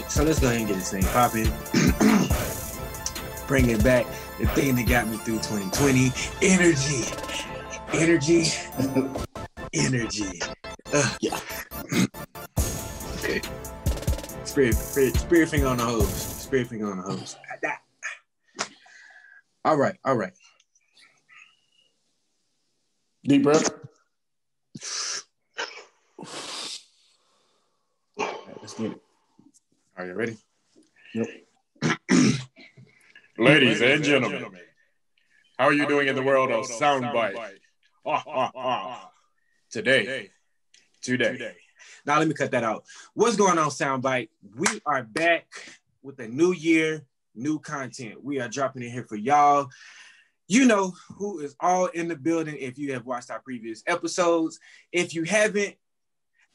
right, so let's go ahead and get this thing popping. Bring it back. The thing that got me through 2020. Energy. Energy. Energy. Uh, Yeah. okay. Spirit, spirit, spirit finger on the hose. Spirit finger on the hose. All right, all right. Deep breath. Right, let's get it. Are you ready? Ladies and gentlemen, how are you doing in the world of soundbite? Ah, ah, ah. Today, today. Now let me cut that out. What's going on, Soundbite? We are back with a new year, new content. We are dropping it here for y'all. You know who is all in the building if you have watched our previous episodes. If you haven't,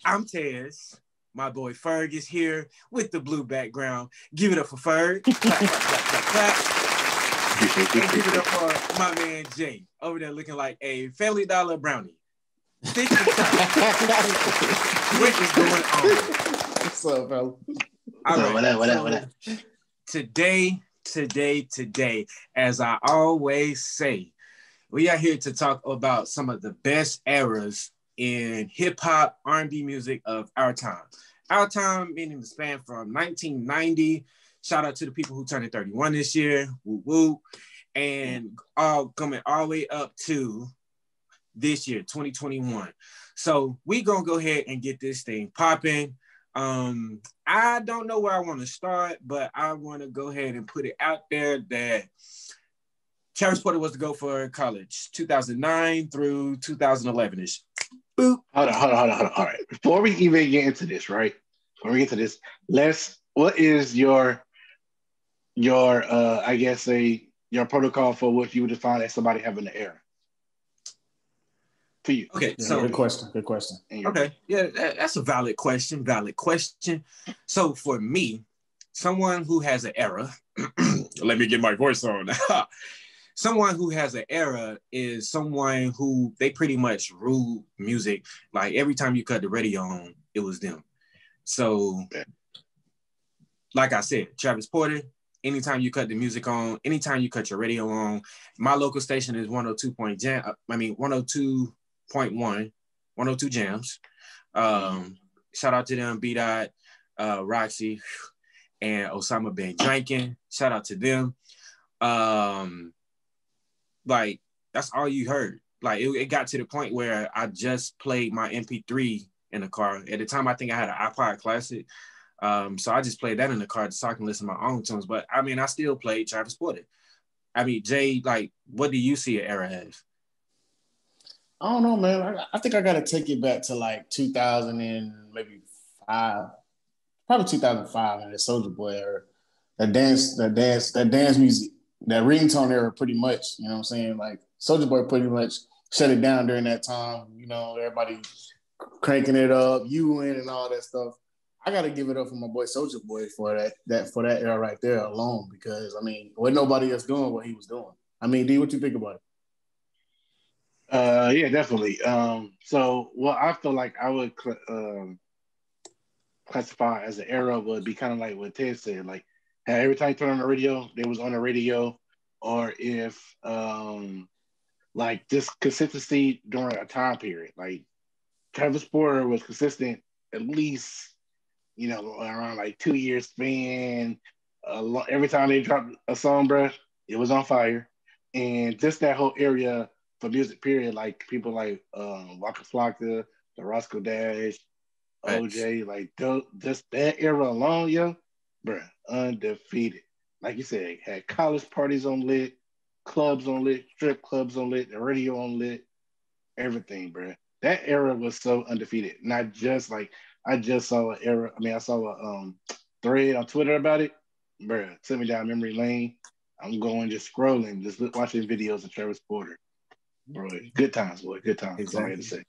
I'm Tez. My boy Ferg is here with the blue background. Give it up for Ferg. clap, clap, clap, clap, clap. And give it up for my man Jay over there looking like a Family Dollar brownie. Stick to the what is going on? What's up, fella? All So, what up, what up, what up? Today, today, today, as I always say, we are here to talk about some of the best eras in hip hop, R&B music of our time. Our time meaning the span from 1990. Shout out to the people who turned 31 this year. Woo woo. And all coming all the way up to this year, 2021. So we gonna go ahead and get this thing popping. Um, I don't know where I want to start, but I want to go ahead and put it out there that Travis Porter was to go for college, 2009 through 2011 ish. Boop. Hold on, hold on, hold on, hold on. All right. Before we even get into this, right? Before we get to this, let's. What is your your uh I guess a your protocol for what you would define as somebody having an error? For you. Okay, Yeah, so good question. Good question. Okay, yeah, that- that's a valid question. Valid question. So for me, someone who has an error, let me get my voice on. someone who has an era is someone who they pretty much rule music. Like every time you cut the radio on, it was them. So, like I said, Travis Porter. Anytime you cut the music on, anytime you cut your radio on, my local station is 102 point jam. I mean 102.1, 102 jams. Um, shout out to them, B Dot, uh, Roxy, and Osama Ben Drinking. Shout out to them. Um, like that's all you heard. Like it, it got to the point where I just played my MP3 in the car. At the time, I think I had an iPod Classic. Um, so I just played that in the car so I can listen to my own tunes. But I mean, I still played Travis Porter. I mean, Jay, like, what do you see an era as? I don't know, man. I, I think I got to take it back to like 2000 and maybe five, probably 2005, and the Soulja Boy era. That dance, that dance, that dance music, that ringtone era, pretty much. You know what I'm saying? Like Soulja Boy pretty much shut it down during that time. You know, everybody cranking it up, you in and all that stuff. I got to give it up for my boy Soulja Boy for that, that for that era right there alone, because I mean, wasn't nobody else doing what he was doing. I mean, D, what you think about it? Uh, yeah, definitely. Um, so what I feel like I would cl- um, classify as an era would be kind of like what Ted said. Like, hey, every time you turn on the radio, they was on the radio, or if um, like this consistency during a time period. Like Travis Porter was consistent at least, you know, around like two years span. Every time they dropped a song, bruh, it was on fire, and just that whole area for music period, like people like um, Waka Flocka, the Roscoe Dash. OJ, like tho- just that era alone, yo, bruh, undefeated. Like you said, had college parties on lit, clubs on lit, strip clubs on lit, the radio on lit, everything, bruh. That era was so undefeated. Not just like I just saw an era. I mean, I saw a um, thread on Twitter about it, bruh. Took me down memory lane. I'm going just scrolling, just watching videos of Travis Porter. Bro, good times, boy. Good times. That's all I had to say.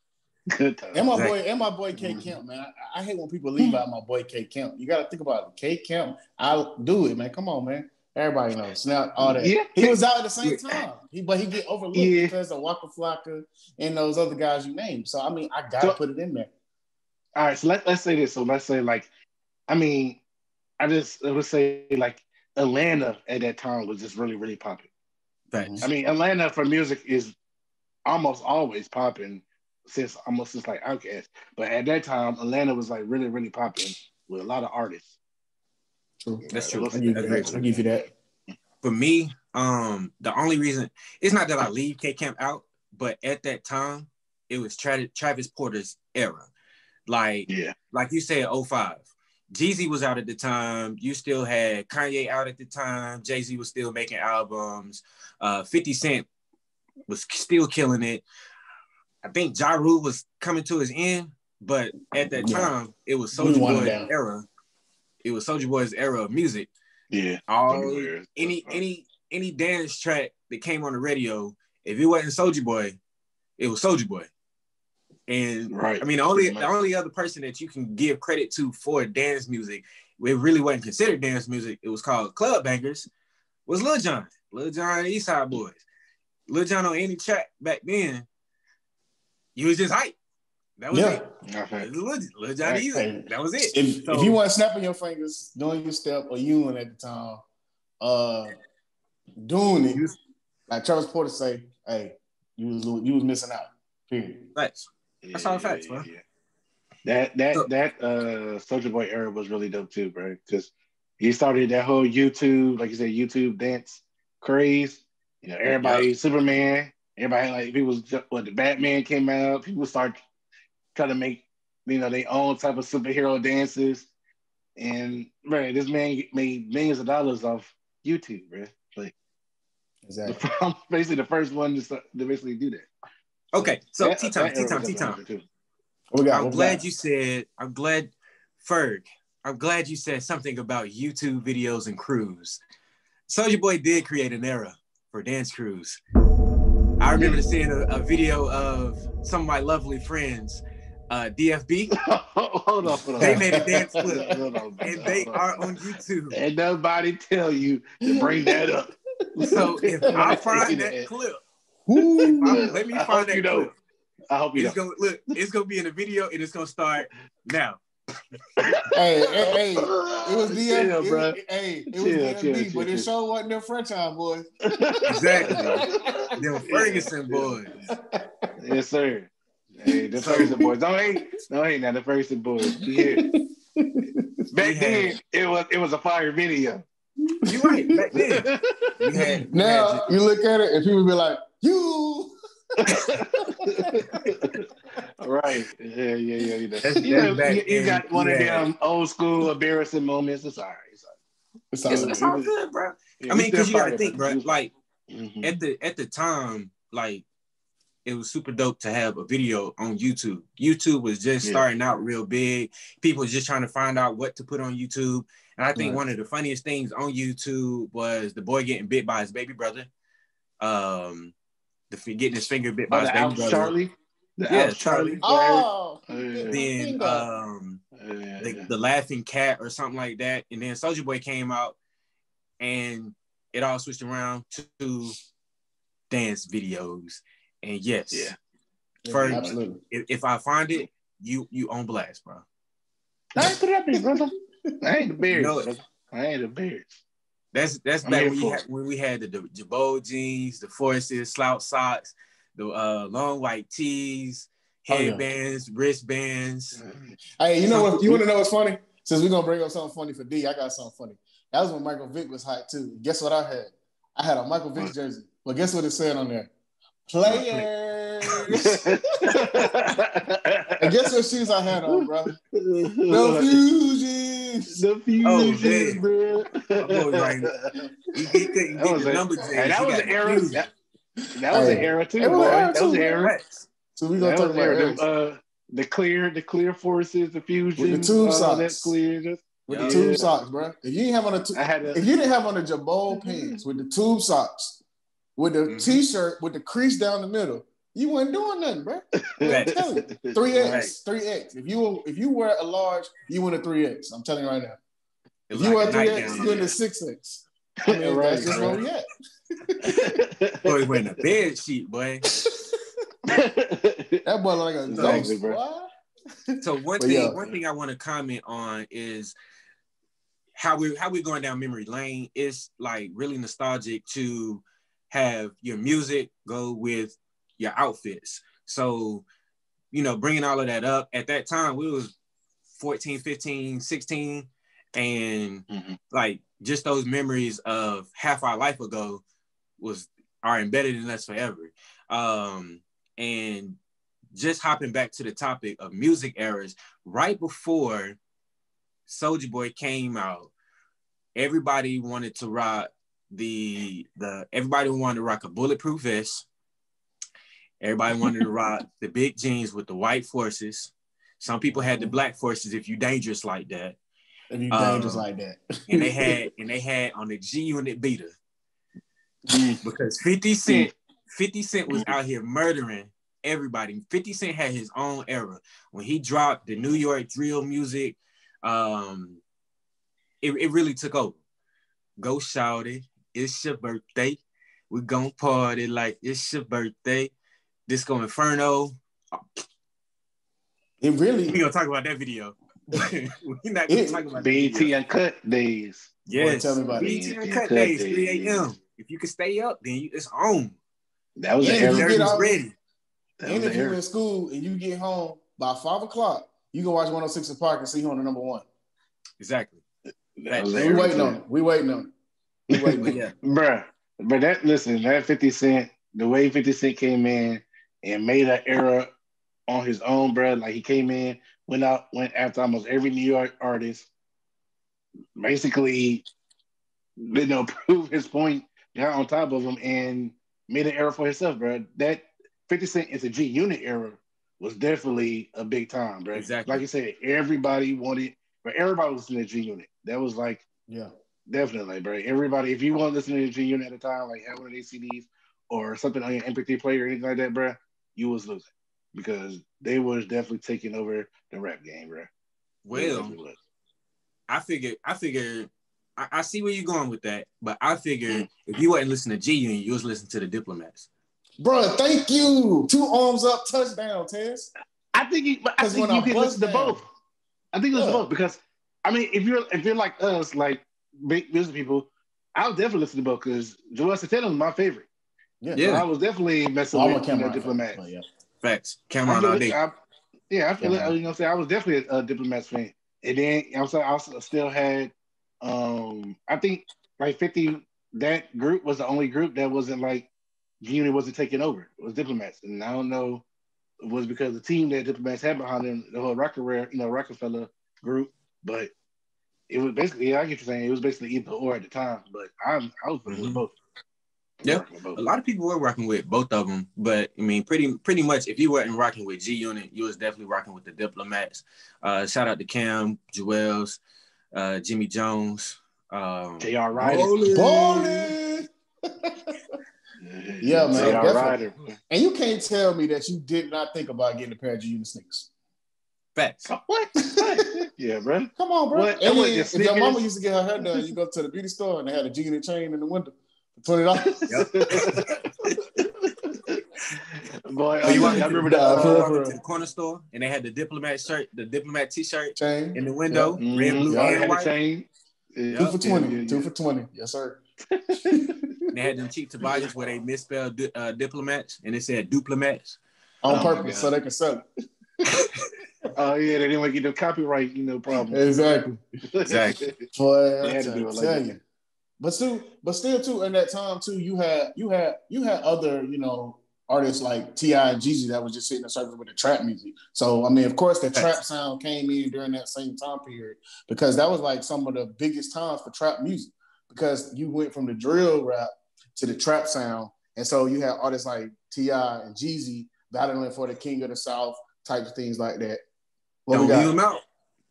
Good times. And my Exactly. boy, and my boy K mm-hmm. Kemp, man. I, I hate when people leave out my boy K Camp. You got to think about it. K Camp, I'll do it, man. Come on, man. Everybody knows. Now all that. Yeah. He was out at the same time. He, but he get overlooked Yeah. because of Waka Flocka and those other guys you named. So I mean, I gotta So- put it in there. All right, so let, let's say this. So let's say like, I mean, I just I would say like Atlanta at that time was just really really popping. Facts. I mean, Atlanta for music is almost always popping since almost since like Outkast. But at that time, Atlanta was like really really popping with a lot of artists. True. That's true. I give you that. I give you that. For me, um, the only reason it's not that I leave K Camp out, but at that time, it was Tra- Travis Porter's era. Like, Yeah, like you said, 05. Jeezy was out at the time. You still had Kanye out at the time. Jay Z was still making albums. Uh, 50 Cent was still killing it. I think Ja Rule was coming to his end, but at that Yeah. time, it was Soldier wanted Boy's down. era. It was Soulja Boy's era of music. yeah. All Everywhere. any any any dance track that came on the radio, if it wasn't Soulja Boy, it was Soulja Boy. And Right. I mean, the only the only other person that you can give credit to for dance music, it really wasn't considered dance music. It was called club bangers. Was Lil Jon, Lil Jon and East Side Boys. Lil Jon on any track back then, you was just hype. That was Yeah. it. Okay. It was Lil, Lil Jon Easy. That was it. If, So- if you want snapping your fingers, doing your step, or you at the time, uh, doing it, like Travis Porter say, hey, you was you was missing out. Period. Facts. That's all facts, bro. That that So- that uh Soulja Boy era was really dope too, bro. Because he started that whole YouTube, like you said, YouTube dance craze. You know, everybody, Superman, everybody like people. When the Batman came out, people start trying to make you know their own type of superhero dances. And bro, this man made millions of dollars off YouTube, bro. Like Exactly. basically the first one to, start, to basically do that. Okay, so That- T that time, era T time, was T time. amazing, too. What we got? I'm we glad got? you said. I'm glad, Ferg. I'm glad you said something about YouTube videos and crews. Soulja Boy did create an era for dance crews. I remember seeing a, a video of some of my lovely friends, uh, DFB, hold on, hold on. They made a dance clip, Hold on, and they are on YouTube. And nobody tell you to bring that up. So if I find that clip, let me find that clip. I hope you It's don't. gonna look. It's gonna be in the video, and it's gonna start now. Hey, hey, hey, it was DFB. Chill, it bro. was, hey, it was Chill, DFB, chill, but chill, it sure wasn't them franchise boys. Exactly. Them Ferguson boys. Yes, sir. Hey, the Ferguson boys. Don't hate. Don't hate now. The Ferguson boys. Yeah. Back then, it was it was a fire video. You right. Back then, we had, we Now had you look at it and people be like, you. right. Yeah, yeah, yeah. That's- you, know, that's back you, you got one of them old school embarrassing moments. It's all right. It's all It's It's, all it's right. all good, bro. Yeah, I mean, because you gotta think, bro. Like Mhm. at the at the time, like it was super dope to have a video on YouTube. YouTube was just Yeah. starting out real big. People just trying to find out what to put on YouTube. And I think Right. one of the funniest things on YouTube was the boy getting bit by his baby brother. Um, the f- getting his finger bit by Oh, his the baby brother. Charlie. The Yeah, Charlie. Oh, Yeah, yeah, Then um, yeah, the, yeah. the laughing cat or something like that. And then Soulja Boy came out and it all switched around to dance videos. And yes, Yeah. For- absolutely. if, if I find it, you you on blast, bro. I ain't put it up there, brother. I ain't the Bears. know I ain't the Bears. That's that's I'm back when, had, when we had the, the Girbaud jeans, the forces, slouch socks, the uh, long white tees, Oh, yeah. headbands, wristbands. Hey, you know what? You want to know what's funny? Since we're gonna bring up something funny for D, I got something funny. That was when Michael Vick was hot too. Guess what I had? I had a Michael Vick jersey. But guess what it said on there? Players. and guess what shoes I had on, bro? The Fusions. The fusions, man. bro. My boy right He, he couldn't That get was the a- number Hey, that He was an era. That, that was an era too, It was boy. an era That was too, an era. Facts. So we gonna That talk about an era. X. Uh, the clear, the clear forces, the fusion, With the tube all that socks. clear. Just, with Yeah. the tube socks, bro. If you didn't have on the tu- had a, if you didn't have on the Girbaud pants with the tube socks, with the Mhm. t-shirt with the crease down the middle, you weren't doing nothing, bro. I'm telling you. 3X, three X. If you if you wear a large, you in a three X. I'm telling you right now. If you wear like a three nightgown X, on you in there. the six X. I mean, Right, that's just where we at. Boy, wearing a bed sheet, boy. That boy like a Exactly, ghost, bro. So one But thing, yeah. one thing I want to comment on is how we how we going down memory lane. It's like really nostalgic to have your music go with your outfits. So, you know, bringing all of that up at that time, we was 14, 15, 16 and Mhm. like just those memories of half our life ago was are embedded in us forever. Um, and just hopping back to the topic of music eras, right before Soulja Boy came out, everybody wanted to rock the the everybody wanted to rock a bulletproof vest. Everybody wanted to rock the big jeans with the white forces. Some people had the black forces if you dangerous like that. If you Um, dangerous like that. And they had and they had on the G unit beater Mm. because 50 Cent, 50 Cent was out here murdering everybody. 50 Cent had his own era. When he dropped the New York drill music, um, it, it really took over. Go shout it. It's your birthday. We gonna party like it's your birthday. Disco Inferno. It really. We really gonna talk about that video. We're not gonna It- talk about that BET video. Uncut days. Yes. tell me about it. BET BET Uncut Uncut days, days. 3 a.m. If you can stay up, then you, it's on. That was Yeah, the you get ready. That was and the if you're in school and you get home by five o'clock, you can watch 106 & Park and see who on the number one. Exactly. That We waiting on it. We waiting on it. We waiting on it. yeah, Bruh, but that listen, that 50 Cent, the way 50 Cent came in and made an era on his own, bruh. Like he came in, went out, went after almost every New York artist, basically, you know, prove his point, got on top of him and made an era for himself, bruh. That 50 Cent is a G unit era was definitely a big time, bruh. Exactly. Like you said, everybody wanted, but everybody was in the G unit. That was like Yeah. Definitely, bro. Everybody, if you want to listen to the G Unit at a time, like have one of these CDs or something on your MP3 player or anything like that, bro, you was losing because they was definitely taking over the rap game, bro. Well. I figured, I figured, I, I see where you're going with that, but I figured Mm. if you wasn't listening to G Unit, you was listening to the Diplomats. Bro, thank you. Two arms up, touchdown, Tess. I think, you, but I 'Cause think you I can bust listen to both. I think listen Yeah. both because I mean, if you're if you're like us, like big music people, I'll definitely listen to both because Juelz Santana is my favorite. Yeah. Yeah. So I was definitely messing Well, I'm a with you know, Cam'ron. Diplomats. but yeah. Facts. I Cam'ron feel all day. I- yeah, I feel Yeah. it. You know, what I'm saying I was definitely a, a diplomats fan, and then I'm saying I also still had. Um, I think like 50. That group was the only group that wasn't like Unit wasn't taking over. It was diplomats, and I don't know it was because the team that diplomats had behind them, the whole Rockefeller, you know, Rockefeller group, but it was basically. Yeah, I get you're saying. It was basically either or at the time, but I'm I was with Mhm. both. Yeah. Rocking with both. A lot of people were rocking with both of them, but I mean, pretty pretty much, if you weren't rocking with G Unit, you was definitely rocking with the Diplomats. Uh, shout out to Cam, Juelz, uh, Jimmy Jones. Um, J.R. Writer. Ballin'. Yeah, man, J.R. Writer. And you can't tell me that you did not think about getting a pair of G Unit sneakers. facts. What? What? yeah, bro. Come on, bro. What? And What, then, if your mama used to get her hair done, you go to the beauty store and they had a G Unit chain in the window for twenty dollars. Boy, Oh, you I, walk I into, remember the, that. Nah, uh, for for the corner store and they had the Diplomat shirt, the Diplomat T-shirt chain in the window, Mhm. red, blue, Yeah. Y'all and had a white. chain. Two for twenty. yeah, yeah. Two for twenty. Yes, sir. They had them cheap Tobias where they misspelled di- uh, diplomats and it said diplomats. On Oh, purpose, so they can sell it. Oh yeah, they didn't want to get the copyright, you know, problem. Exactly. Exactly. Boy, They I had to tell, do it like that. But still, but still too, in that time too, you had you had you had other, you know, artists like T.I. and Jeezy that was just sitting in service with the trap music. So I mean, of course, the trap sound came in during that same time period because that was like some of the biggest times for trap music because you went from the drill rap to the trap sound. And so you had artists like T.I. and Jeezy battling for the king of the South types of things like that. What Don't we leave them out.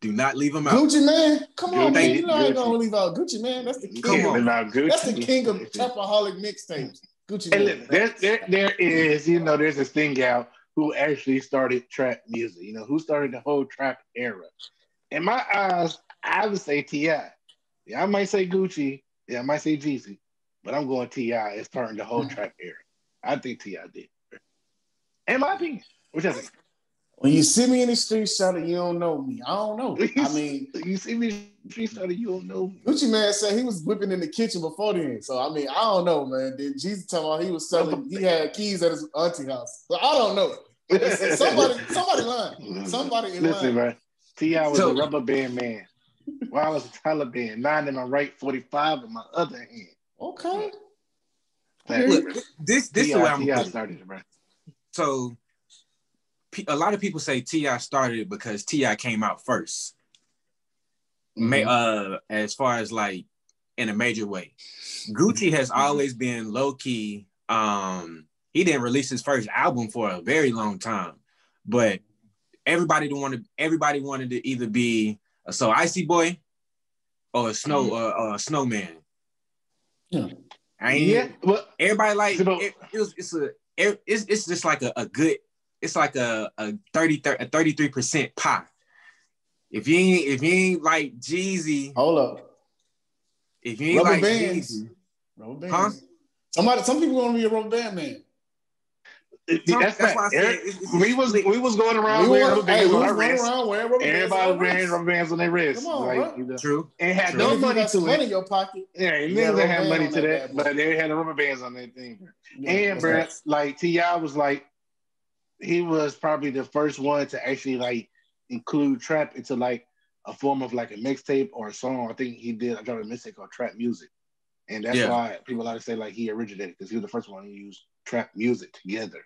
Do not leave them out. Gucci Mane, come on, Gucci, man. You know I ain't gonna leave out Gucci Mane. That's the king. Come on. Now, Gucci. That's the king of trapaholic mixtapes. Gucci Hey, man. look, there, there, there is, you know, there's this thing out who actually started trap music. You know, who started the whole trap era. In my eyes, I would say Ti. Yeah, I might say Gucci. Yeah, I might say Jeezy, but I'm going Ti. It's starting the whole mm. trap era. I think T.I. did. In my opinion, which I think. When you see me in the street, shout it, you don't know me. I don't know. I mean, you see me in the street, shout it, you don't know me. Gucci Mane said he was whipping in the kitchen before then. So I mean, I don't know, man. Then Jesus told about he was selling, he had keys at his auntie house. So I don't know. somebody, somebody lying. Somebody in Listen, line. bro. T.I. was So- a rubber band man. While I was a Taliban, nine in my right, 45 in my other hand. Okay. Look, this this is where I'm T.I. gonna put it. started it, bro. So pe- a lot of people say T.I. started it because T.I. came out 1st Ma- mm-hmm. uh, as far as like in a major way. Gucci has mm-hmm. always been low key. Um, he didn't release his first album for a very long time, but everybody wanted everybody wanted to either be a so icy boy or a snow or, or a snowman. Yeah. I ain't, Yeah, but everybody like it, it was, it's a it- it's, it's just like a, a good it's like a a 30 a 33 percent pie if you ain't if you ain't like Jeezy Hold up. if you ain't Rubber like bands. Jeezy Rubber bands. Huh? Somebody, some people want to be a rubber band man. it- Some- that's, that's why I said Eric- it's- it's- we was we was going around We wearing want, rubber hey, bands we on was our wrists. around wearing rubber Everybody was bands. wearing rubber bands on their wrists. Come on, like, bro. you know, true and had True. no Even if you money got to some money it. in your pocket. Yeah, You niggas got a didn't have money to that that, but they had the rubber bands on that thing. Yeah, And that's bro, right. like T.I. was like, he was probably the first one to actually like include trap into like a form of like a mixtape or a song. I think he did. I a mixtape called Trap Music, and that's Yeah. why people like to say like he originated because he was the first one to use trap music together.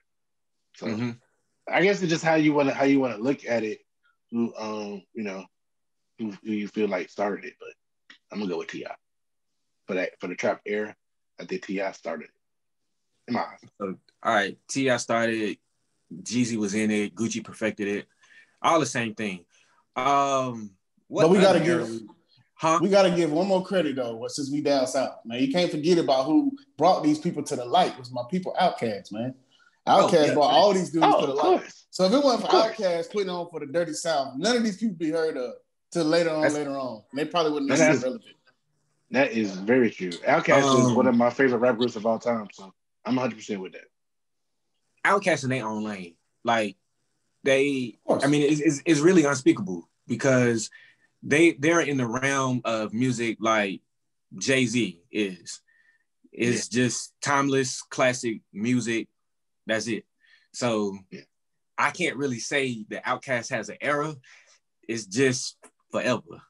So Mhm. I guess it's just how you want to how you want to look at it. Who um you know who, who you feel like started it, but I'm gonna go with T.I. for that for the trap era. I think T.I. started it. In my eyes. all right T.I. started Jeezy was in it Gucci perfected it all the same thing um what But we gotta give- era- huh We got to give one more credit though, what since we down south, man. You can't forget about who brought these people to the light. It was my people, Outkast, man. Outkast Oh, yeah. brought all these dudes Oh, to the light. So if it wasn't Of for. Outkast putting on for the Dirty South, none of these people be heard of till later on. That's- later on, they probably wouldn't That's- have been relevant. That is very true. Outkast is Um, one of my favorite rap groups of all time, so I'm 100 percent with that. Outcast in their own lane. Like they, I mean, it's, it's, it's really unspeakable because they they're in the realm of music like Jay Z is. It's just timeless, classic music. That's it. So Yeah. I can't really say that Outkast has an era. It's just forever.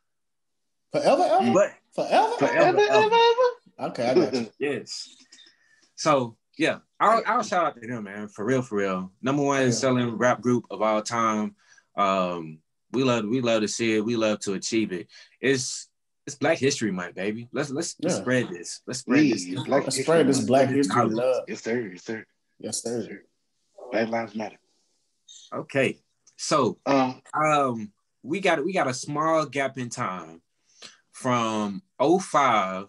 forever, ever, But forever, Forever, ever. Okay, I got you. Yes. So yeah, I'll, I'll shout out to them, man. For real, for real. Number one Yeah. selling rap group of all time. Um, we love we love to see it. We love to achieve it. It's it's Black History Month, baby. Let's let's, let's spread this. Let's spread Yeah, this. Black Let's History spread this Month. Black History love. yes, sir. Yes, sir. Yes, sir. Black Lives Matter. Okay. So Um, um we got we got a small gap in time from 05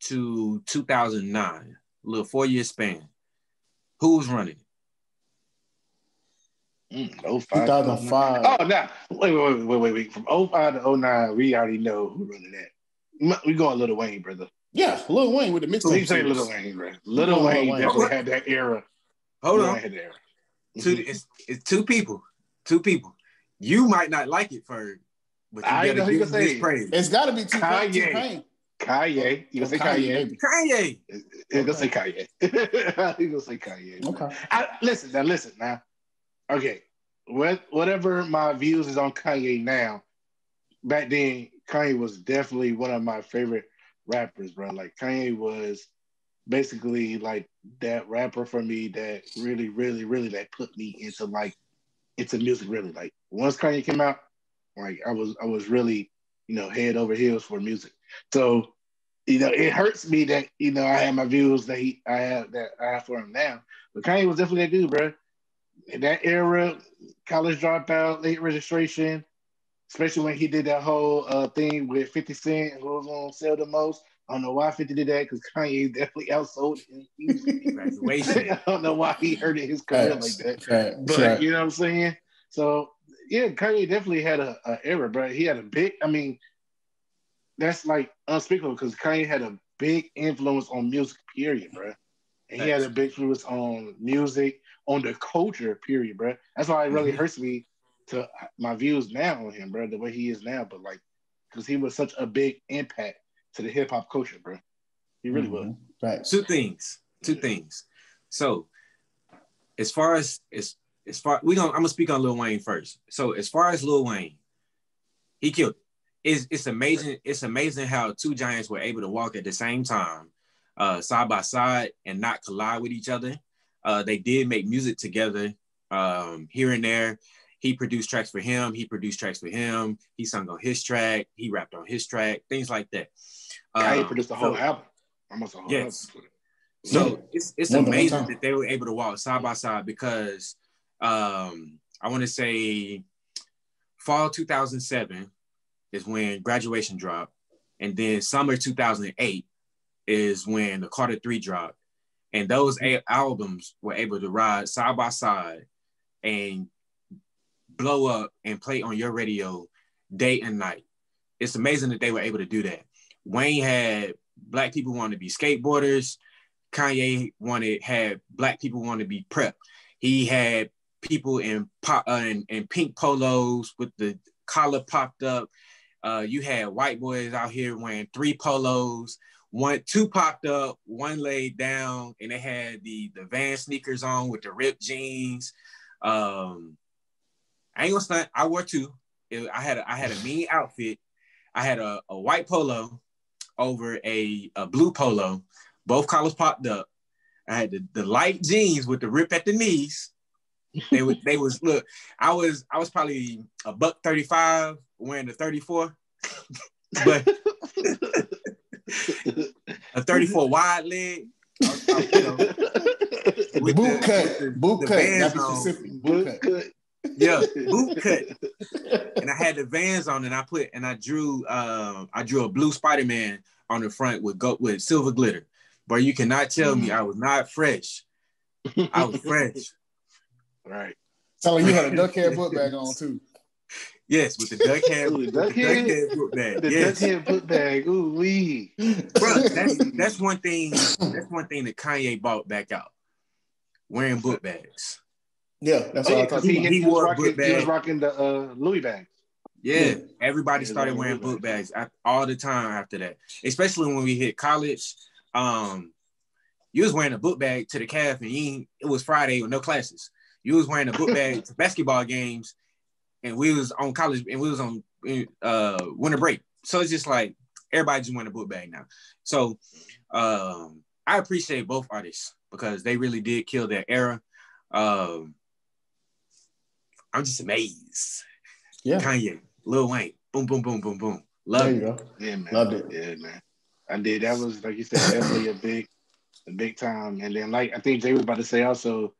to 2009, a little four year span. Who was running? mm, 05. 2005. Oh, no. Wait, wait, wait, wait, wait, wait. From 05 to 09, we already know who running that. We going Little Wayne, brother. Yeah, Lil Wayne with the So mixtape. you say series. Little Wayne, bro. Little Lil Wayne Wayne. definitely had that era. Hold Lil on. Wayne had that era. two it's, it's two people two people you might not like it Ferg, but you I gotta know you give can say his praise It's got to be T Kanye. Pain. Kanye. You gonna say Kanye? Kanye You gonna say Kanye? you gonna say Kanye? Okay. I, listen now. Listen now. Okay, what whatever my views is on Kanye now, back then Kanye was definitely one of my favorite rappers, bro. Like Kanye was basically like that rapper for me that really, really, really that put me into like into music. Really, like once Kanye came out, like I was I was really you know head over heels for music. So you know it hurts me that you know I have my views that he I have that I have for him now. But Kanye was definitely that dude, bro. In that era, college dropout, late registration, especially when he did that whole uh, thing with 50 Cent who was on sell the most. I don't know why 50 did that because Kanye definitely outsold him. graduation I don't know why he hurted his career Facts. like that. Facts. But Right. you know what I'm saying? So yeah, Kanye definitely had a, a era, bro. He had a big, I mean, that's like unspeakable because Kanye had a big influence on music, period, bro. And he had a big influence on music, on the culture, period, bro. That's why it really Mhm. hurts me to my views now on him, bro, the way he is now, but like because he was such a big impact to the hip hop culture, bro. He really mm-hmm. was. Right. Two things. Two things. So as far as as as far we gonna I'm gonna speak on Lil Wayne first. So as far as Lil Wayne, he killed. It's it's amazing. It's amazing how two giants were able to walk at the same time, uh, side by side, and not collide with each other. Uh, they did make music together um, here and there. He produced tracks for him. He produced tracks for him. He sung on his track. He rapped on his track. Things like that. Um, yeah, he produced the whole so, album. Almost a whole yes. album. So yeah. it's it's amazing that they were able to walk side by side because um, I want to say fall 2007 is when graduation dropped, and then summer 2008 is when the Carter 3 dropped. And those eight albums were able to ride side by side and blow up and play on your radio day and night. It's amazing that they were able to do that. Wayne had black people wanting to be skateboarders. Kanye wanted had black people want to be prep. He had people in pop uh, in, in pink polos with the collar popped up. Uh, you had white boys out here wearing three polos. One, two popped up, one laid down, and they had the the Van sneakers on with the ripped jeans. Um, I ain't gonna stunt. I wore two. It, I had a, I had a mean outfit. I had a, a white polo over a, a blue polo. Both collars popped up. I had the, the light jeans with the rip at the knees. They would they was look. I was I was probably a buck thirty five wearing the thirty four, but a thirty four wide leg. I, I, you know, boot the, cut, the, boot the cut, boot cut. Yeah, boot cut. And I had the vans on, and I put and I drew uh, I drew a blue Spider Man on the front with go with silver glitter. But you cannot tell me mm. I was not fresh. I was fresh. Right. So you had a duck head book bag on too. Yes, with the duck head, Ooh, duck, head, duck head book bag. The yes. duck head book bag. Ooh wee. Bro, that's that's one thing. That's one thing that Kanye bought back out. Wearing book bags. Yeah, that's oh, what yeah, I He, he, he, wore was rocking, he was rocking the uh, Louis bag. Yeah, yeah. everybody yeah, started wearing book bags all the time after that. Especially when we hit college. Um, you was wearing a book bag to the calf, and you, it was Friday with no classes. You was wearing a book bag to basketball games, and we was on college, and we was on uh, winter break. So it's just like everybody just wearing a book bag now. So um, I appreciate both artists because they really did kill their era. Um, I'm just amazed. Yeah, Kanye, Lil Wayne, boom, boom, boom, boom, boom. Love there you it. Go. Yeah, man. Loved it. Yeah, man. I did. That was like you said, definitely a big, a big time. And then like I think Jay was about to say also,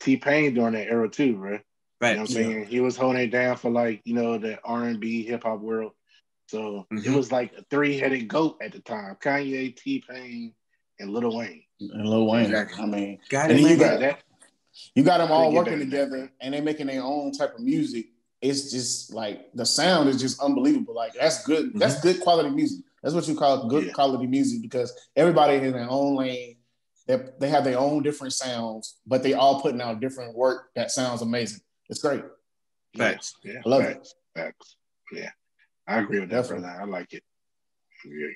T Pain during that era too, bro. Right. You know what I'm saying? He was holding it down for like, you know, the R and B hip hop world. So mm-hmm. it was like a three headed goat at the time. Kanye, T Pain, and Lil Wayne. And Lil Wayne. Exactly. I mean, got and you got that. You got them all working together and they're making their own type of music. It's just like the sound is just unbelievable. Like that's good. Mm-hmm. That's good quality music. That's what you call good yeah. quality music because everybody in their own lane they, they have their own different sounds, but they all putting out different work that sounds amazing. It's great. Facts. Yeah. I love Facts. it. Facts. Yeah. I agree with that, brother. I like it.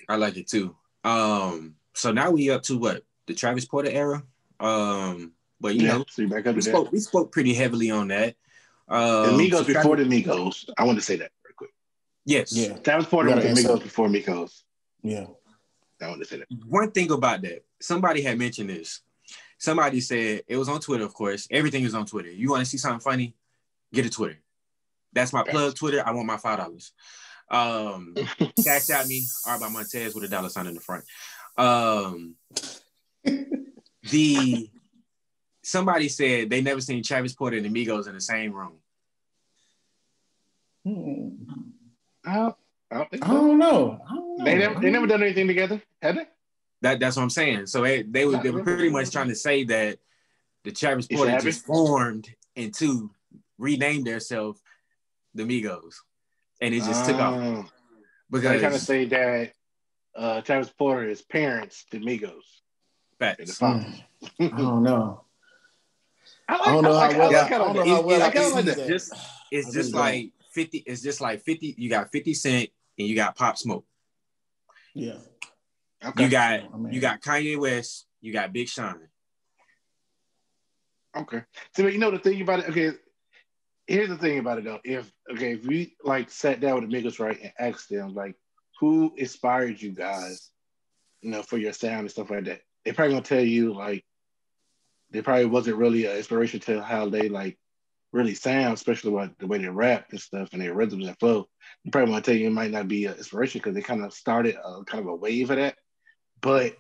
I like it too. Um, so now we up to what? The Travis Porter era. Um, but you yeah, know, so back up we, spoke, we spoke pretty heavily on that. Um, the Migos so before Travis, the Migos. I want to say that real quick. Yes. Yeah. Travis Porter was the Migos before Migos. Yeah. I want to say that. One thing about that, somebody had mentioned this. Somebody said it was on Twitter, of course. Everything is on Twitter. You want to see something funny? Get a Twitter. That's my plug. Twitter. I want my five dollars. Um, cash out me. All by Montez with a dollar sign in the front. Um, the somebody said they never seen Travis Porter and Amigos in the same room. Hmm. I, I, don't, I don't know. I don't know. They never, they never done anything together, have they? That that's what I'm saying. So they they were, they were pretty much trying to say that the Travis Porter just formed into renamed themselves the Migos, and it just took off. Oh. Because they kind of say that uh, Travis Porter is parents to Migos. Facts. Mm. I don't know. I, don't know how well. I, don't know how well. I kind of like that. Just it's just like fifty. It's just like fifty. You got Fifty Cent and you got Pop Smoke. Yeah. Okay. You got you got Kanye West. You got Big Sean. Okay. So you know the thing about it. Okay. Here's the thing about it though. If okay, if we like sat down with the Migos right and asked them like, who inspired you guys, you know, for your sound and stuff like that, they probably gonna tell you like, they probably wasn't really an inspiration to how they like really sound, especially what the way they rap and stuff and their rhythms and flow. They probably want to tell you it might not be an inspiration because they kind of started a, kind of a wave of that. But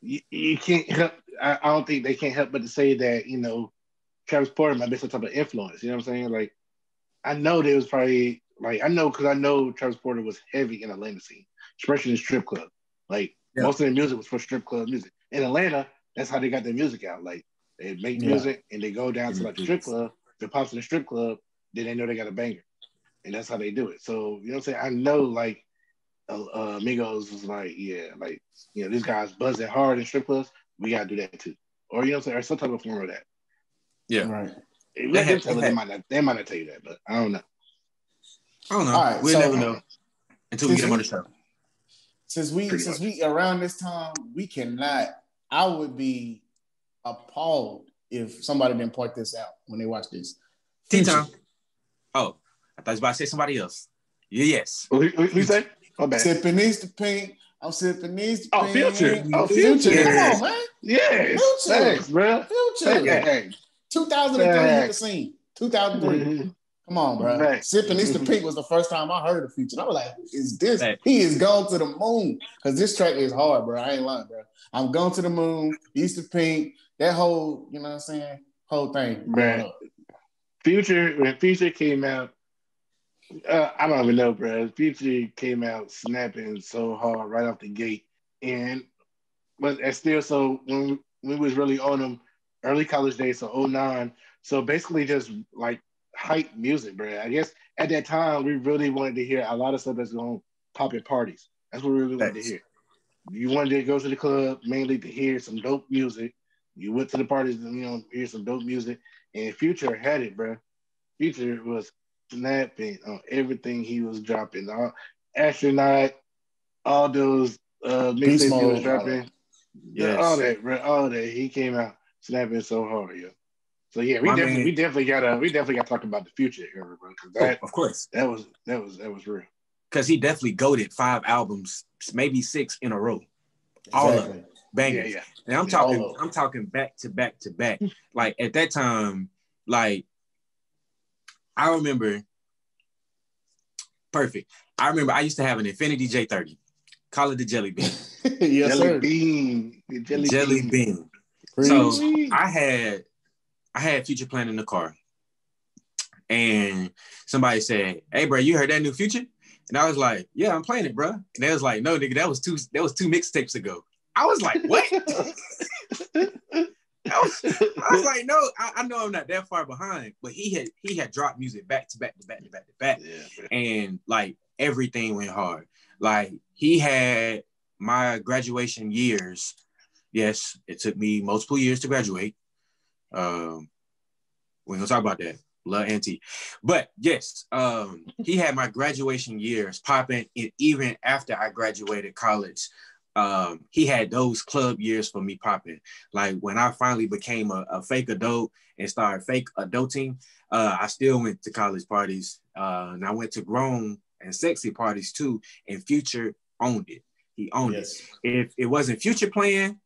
you, you can't help. I, I, don't think they can't help but to say that you know Travis Porter might be some type of influence. You know what I'm saying? Like I know there was probably like I know because I know Travis Porter was heavy in Atlanta scene, especially in strip club. Like yeah. most of their music was for strip club music in Atlanta. That's how they got their music out. Like they make yeah. music and they go down to like the strip club. If it pops in the strip club, then they know they got a banger, and that's how they do it. So you know what I'm saying? I know like uh, uh, Migos was like, yeah, like you know, these guy's buzzing hard in strip clubs. We gotta do that too, or you know, what I'm saying, or some type of form of that. Yeah, right. They, they, had, they, might not, they might not tell you that, but I don't know. I don't know. All right, we'll so, never know until we get them on the show. Since we Pretty since much. we around this time, we cannot. I would be appalled if somebody didn't point this out when they watch this. Tea time. Oh, I thought you was about to say somebody else. Yes. Who, who, who say? My bad. Sipping these to pink. I'm sipping these to oh, pink. Future. Oh, Future. Come on, man. Yes. Future. Thanks, bro. Future. Hey. 2003 hit the scene. 2003. Mm-hmm. Come on, bro. Right. Sipping these to pink was the first time I heard of Future. And I was like, is this? Right. He is going to the moon. Because this track is hard, bro. I ain't lying, bro. I'm going to the moon. East of Pink. That whole, you know what I'm saying? Whole thing. Right. Future, when Future came out, uh, I don't even know, bro. Future came out snapping so hard right off the gate, and but it's still so when we was really on them early college days, so 09. So basically, just like hype music, bro. I guess at that time we really wanted to hear a lot of stuff that's going to pop at parties. That's what we really wanted to hear. You wanted to go to the club mainly to hear some dope music. You went to the parties, and you know, hear some dope music. And Future had it, bro. Future was snapping on everything he was dropping. All, astronaut, all those uh mixtapes he was dropping. Yeah, all that, bro, all that. He came out snapping so hard, yeah. So yeah, we definitely we definitely gotta uh, we definitely gotta talk about the future era, bro. Cause oh, that, oh, of course, that was that was that was real. Because he definitely goaded five albums, maybe six in a row. All of them bangers. Yeah, yeah. And I'm yeah, talking, I'm talking back to back to back. like at that time, like I remember perfect. I remember I used to have an Infiniti J30. Call it the jelly bean. yes, jelly sir. bean. The jelly, jelly bean. bean. So I had I had future plan in the car. And somebody said, Hey bro, you heard that new future? And I was like, Yeah, I'm playing it, bro. And they was like, No, nigga, that was two that was two mixtapes ago. I was like, what? I, was, I was, like, no, I, I, know I'm not that far behind, but he had he had dropped music back to back to back to back to back, yeah, and like everything went hard. Like he had my graduation years. Yes, it took me multiple years to graduate. Um, we're gonna talk about that. Love Auntie. But yes, um, he had my graduation years popping, and even after I graduated college, um, he had those club years for me popping. Like when I finally became a, a fake adult and started fake adulting, uh, I still went to college parties. Uh, and I went to grown and sexy parties too. And Future owned it. He owned yes. it. If it wasn't Future playing,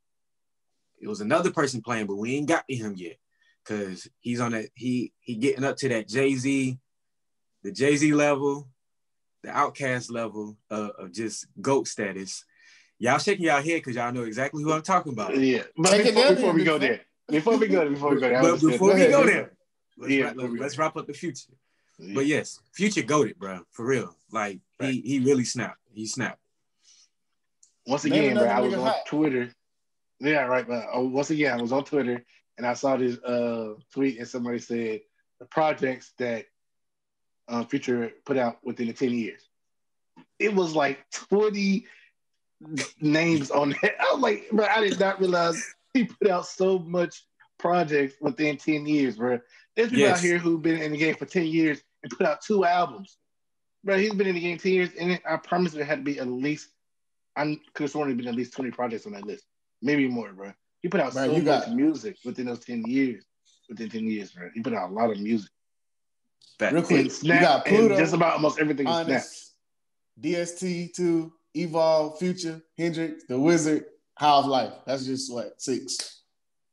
it was another person playing, but we ain't got to him yet. Cause he's on that, he he getting up to that Jay-Z, the Jay-Z level, the Outkast level of, of just GOAT status Y'all shaking y'all head because y'all know exactly who I'm talking about. Yeah, but before, before we go there, before we go there, before we go there, but before we go there, let's, yeah, wrap, let's, let's wrap up the future. Yeah. But yes, future goaded, bro, for real. Like right. he he really snapped. He snapped. Once again, bro, I was on hot. Twitter. Yeah, right. But uh, once again, I was on Twitter and I saw this uh, tweet, and somebody said the projects that uh, Future put out within the ten years. It was like twenty names on that. I was like, bro, I did not realize he put out so much projects within 10 years, bro. There's people Yes. out here who've been in the game for 10 years and put out two albums. Bro, he's been in the game 10 years, and I promise there had to be at least, I could have sworn there'd been at least 20 projects on that list. Maybe more, bro. He put out Bro, so you much got- music within those 10 years. Within 10 years, bro. He put out a lot of music. Fact. Real quick, And you Snap, got and Pluto, just about almost everything is Snap. Honest, DST2, Evolve, Future, Hendrix, The Wizard, High Off Life. That's just what six.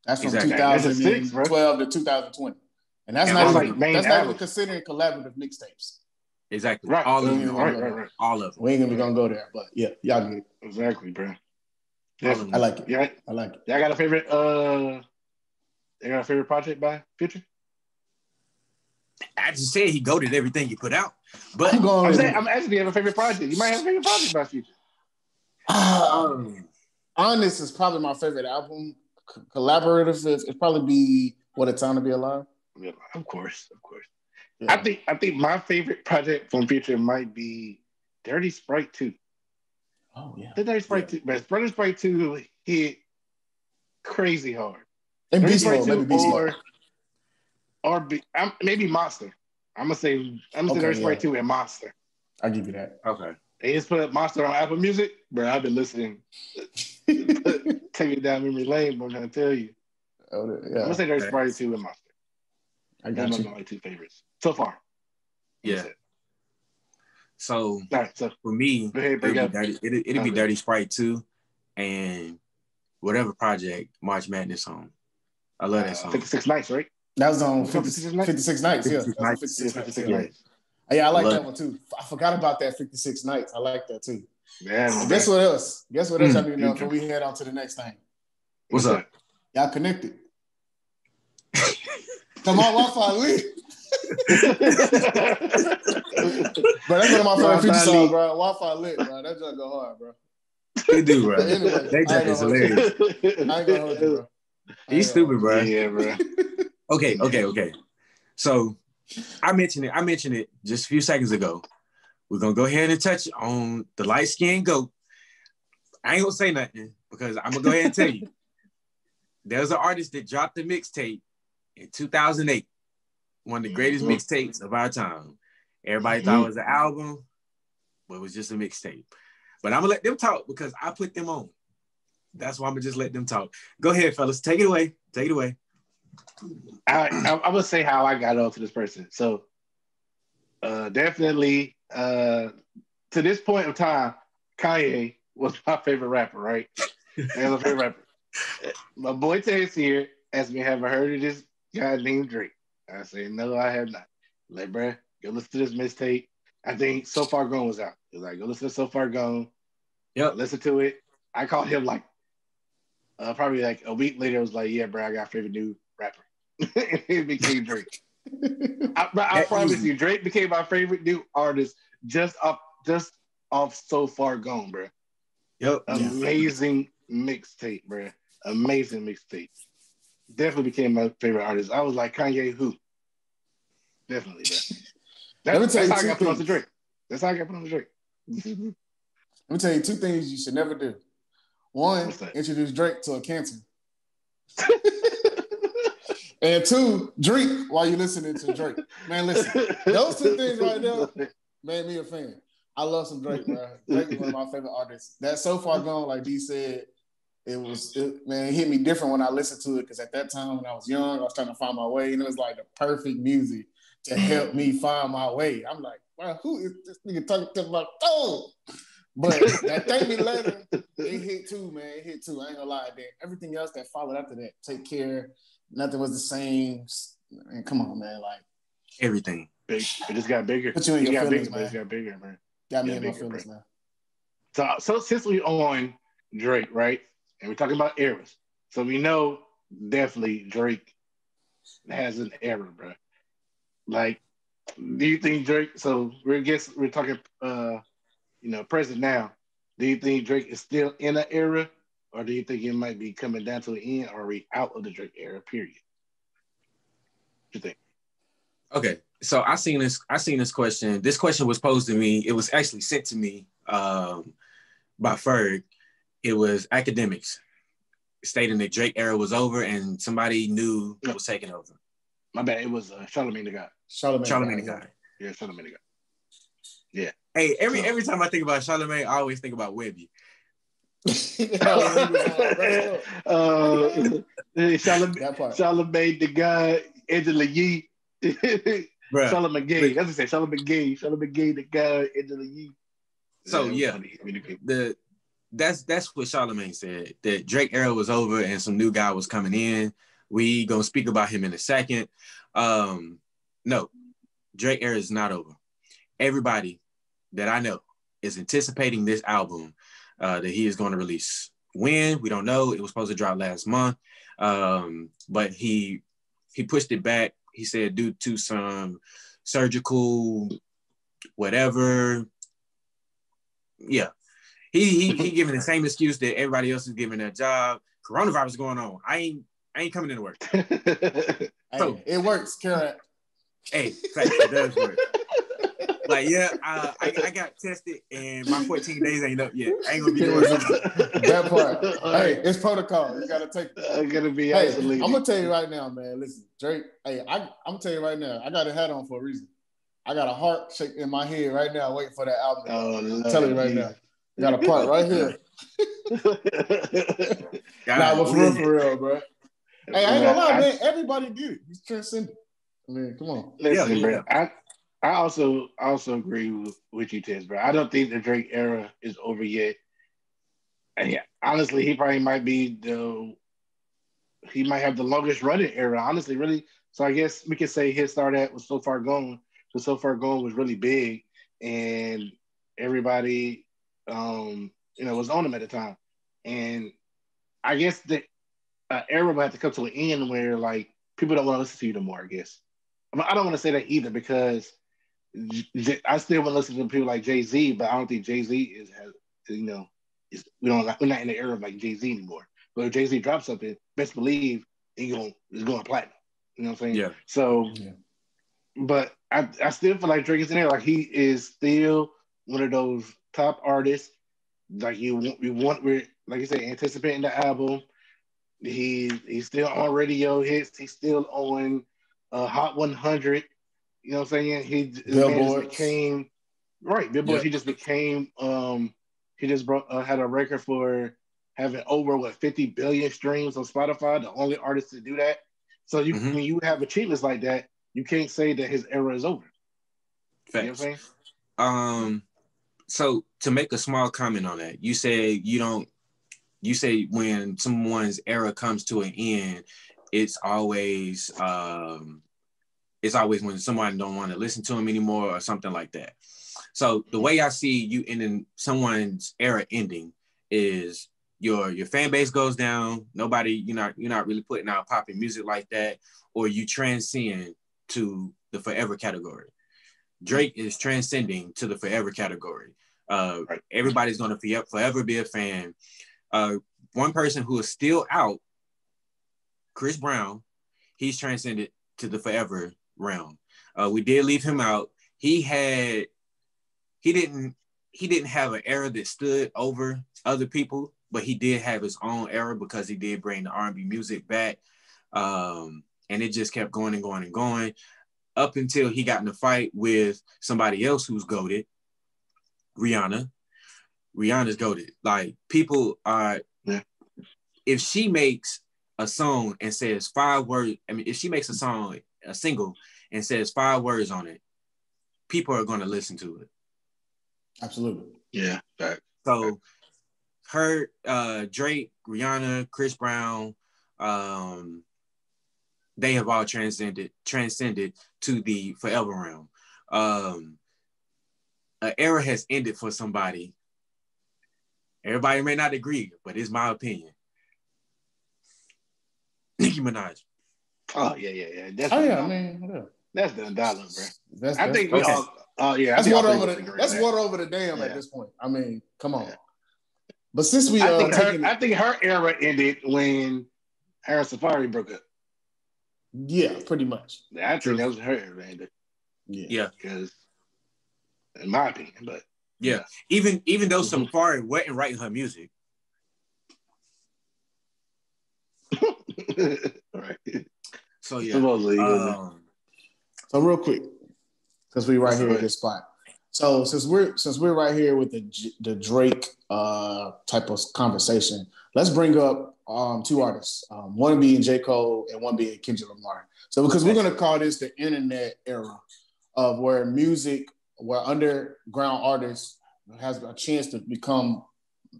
That's from Exactly. That's six, 2012 to 2020, and that's And not that's even, like main that's not even considering collaborative mixtapes. Exactly. Right. All of them. right, right, right. All of them. We ain't gonna be gonna go there, but yeah, y'all get it. Exactly, bro. All of Definitely. I like it. Yeah, I like it. y'all got a favorite uh you got a favorite project by Future? I just said he goaded everything he put out. But I'm going. I'm saying I'm asking you have a favorite project. You might have a favorite project by Future. Um, Honest is probably my favorite album. C- collaborative is it'd probably be What a Time to Be Alive. Yeah, Of course, of course. Yeah. I think I think my favorite project from Future might be Dirty Sprite 2. Oh yeah. The Dirty Sprite 2, but Dirty Sprite 2 hit crazy hard. And Dirty Beast Sprite Mode, maybe Beast or, Mode. or be, I'm, maybe Monster. I'm gonna say I'm gonna Okay, say Dirty Sprite yeah. 2 and Monster. I'll give you that. okay. They just put Monster on Apple Music, bro. I've been listening. Take it down memory lane, but I'm trying to tell you. Oh, I'm gonna say Dirty Sprite 2 and Monster. I got are you. my two favorites so far. Yeah. That's it. So All right, so for me, ahead, it'd bring be dirty. It'd, it'd be Dirty Sprite too, and whatever project March Madness song. I love that song. 56 nights, right? That was on 56 50, Nights? 56 Nights. Yeah, 56 that Nights. 56 Nights. 56 Yeah. nights. Yeah, I like Love that one too. I forgot about that 56 Nights. I like that too. Yeah, Guess what else? Guess what else Mm. I need to know before we head on to the next thing? What's up? Y'all connected. Come on, Wi-Fi lit. Bro, that's one of my favorite future songs, bro. Wi-Fi lit, bro. That just go hard, bro. They do, bro. Anyway, just is you. hilarious. I ain't gonna hold you, bro. He's stupid, bro. Yeah, bro. Okay, okay, okay. So I mentioned it. I mentioned it just a few seconds ago. We're gonna go ahead and touch on the light skinned goat. I ain't gonna say nothing because I'm gonna go ahead and tell you. There's an artist that dropped the mixtape in 2008, one of the greatest mixtapes of our time. Everybody thought it was an album, but it was just a mixtape. But I'm gonna let them talk because I put them on. That's why I'm gonna just let them talk. Go ahead, fellas. Take it away. Take it away. I, I, I'm gonna say how I got onto this person. So, uh, definitely, uh, to this point of time, Kanye was my favorite rapper. Right, he my favorite rapper. My boy Ted's here asked me, "Have I heard of this guy named Drake?" I said, "No, I have not." Like, bruh, go listen to this mixtape. I think So Far Gone was out. He was like, "Go listen to So Far Gone." Yep. Listen to it. I called him like, uh, probably like a week later. I was like, "Yeah, bro, I got favorite new rapper." it became Drake. I, I promise easy. you, Drake became my favorite new artist just off just off so far gone, bro. Yep. Amazing mixtape, bro. Amazing mixtape. Definitely became my favorite artist. I was like Kanye, who? Definitely. That, Let me that's tell you how I got put on the. Drake. That's how I got put on the Drake. Let me tell you two things you should never do. One, introduce Drake to a cancer. And two, drink while you're listening to Drake. Man, listen, those two things right there made me a fan. I love some Drake, bro. Drake is one of my favorite artists. That so far gone, like D said, it was it, man, it hit me different when I listened to it because at that time when I was young, I was trying to find my way, and it was like the perfect music to help me mm. find my way. I'm like, wow, who is this nigga talking to my phone? But that thank me later, it hit too, man. It hit too. I ain't gonna lie. Then everything else that followed after that, take care. Nothing was the same. And come on, man. Like Everything. Big. It just got bigger. Put you in It your got feelings, bigger, but It man. got bigger, man. got me Yeah, in my feelings, bro. man. So, so since we on Drake, right, and we're talking about eras, so we know definitely Drake has an era, bro. Like, do you think Drake? So we're guess we're talking, uh, you know, present now. Do you think Drake is still in an era, or do you think it might be coming down to the end, or are we out of the Drake era? Period. What you think? Okay. So I seen this, I seen this question. This question was posed to me. It was actually sent to me um, by Ferg. It was academics. stating that Drake era was over and somebody new was taking over. My bad. It was uh, Charlamagne the God. Charlamagne, Charlamagne the God. Yeah, Charlamagne the God. Yeah. Hey, every So- every time I think about Charlamagne, I always think about Webby. that uh, Charlamagne, part. The God, Angela Yee. Bruh. Charlamagne Gay. That's what I say. Charlamagne Gay. Charlamagne Gay the God, Angela Yee. So, it yeah. funny. Really the that's that's what Charlamagne said that Drake era was over and some new guy was coming in. We gonna speak about him in a second. Um, no, Drake era is not over. Everybody that I know is anticipating this album uh, that he is going to release. When we don't know. It was supposed to drop last month, um, but he he pushed it back. He said due to some surgical whatever. Yeah, he he he giving the same excuse that everybody else is giving their job. Coronavirus going on. I ain't I ain't coming into work. Hey, it works, Karen. Hey, fact, it does work. Like yeah, uh, I I got tested and my 14 days ain't up yet. I ain't gonna be doing. That part. Hey, it's protocol. You gotta take. I'm gonna be Hey, isolated. I'm gonna tell you right now, man. Listen, Drake. Hey, I, I'm gonna tell you right now. I got a hat on for a reason. I got a heart shake in my head right now, waiting for that album. Oh, I'm telling you right now. I got a part right here. Nah, but for real, for real, bro. Hey, I ain't gonna lie, I- man. Everybody did it. He's transcendent. I mean, come on. Listen, Yeah, bro. I I also also agree with, with you, Tez, bro. I don't think the Drake era is over yet. And yeah, honestly, he probably might be the he might have the longest running era, honestly, really. So I guess we could say his start at was so far gone. So so far gone was really big, and everybody, um, you know, was on him at the time. And I guess the uh, era will have to come to an end where like people don't want to listen to you no more. I guess. I, mean, I don't want to say that either because J- J- I still want to listen to people like Jay Z, but I don't think Jay Z is has you know is we don't we're not in the era of like Jay Z anymore. But if Jay Z drops something, best believe he going it's going platinum. You know what I'm saying? Yeah. So, Yeah. but I I still feel like Drake is in there. Like he is still one of those top artists. Like you want we want we're like you said anticipating the album. He he's still on radio hits. He's still on uh, Hot 100. You know what I'm saying? He just became right. Billboards. Yeah. He just became. Um, he just brought, uh, had a record for having over what 50 billion streams on Spotify. The only artist to do that. So you Mhm. when you have achievements like that, you can't say that his era is over. You know what I'm saying? Um, so to make a small comment on that, you say you don't. You say when someone's era comes to an end, it's always um, it's always when someone don't want to listen to him anymore or something like that. So the way I see you ending someone's era ending is your your fan base goes down. Nobody you're not you're not really putting out popping music like that, or you transcend to the forever category. Drake is transcending to the forever category. Uh, Right. Everybody's going to forever be a fan. Uh, one person who is still out, Chris Brown, he's transcended to the forever realm. Uh, we did leave him out. He had, he didn't, he didn't have an era that stood over other people, but he did have his own era because he did bring the R&B music back, um, and it just kept going and going and going up until he got in a fight with somebody else who's goaded, Rihanna. Rihanna's goaded. Like people are, Yeah. if she makes a song and says five words, I mean, if she makes a song, a single, and says five words on it, people are going to listen to it. Absolutely. Yeah. Fact. So her, uh, Drake, Rihanna, Chris Brown, um, they have all transcended transcended to the forever realm. Um, an era has ended for somebody. Everybody may not agree, but it's my opinion. Nicki Minaj. Oh yeah, yeah, yeah. That's Oh yeah, I mean, yeah. that's done dollar, bro. That's, I that's, think we okay. all. Oh yeah, that's water over the that's that. water over the dam Yeah. at this point. I mean, come on. Yeah. But since we I uh think her. taking, I think her era ended when her and Safaree broke up. Yeah, pretty much. I think that was her era ended Yeah. Yeah. because, in my opinion, but Yeah. Even even though Mhm. Safaree wasn't writing her music, right. So yeah. Supposedly. Um, So real quick, because we're right here do at this spot. So since we're since we're right here with the the Drake uh type of conversation, let's bring up um two artists, um, one being J Cole and one being Kendrick Lamar. So because we're gonna call this the internet era of where music, where underground artists has a chance to become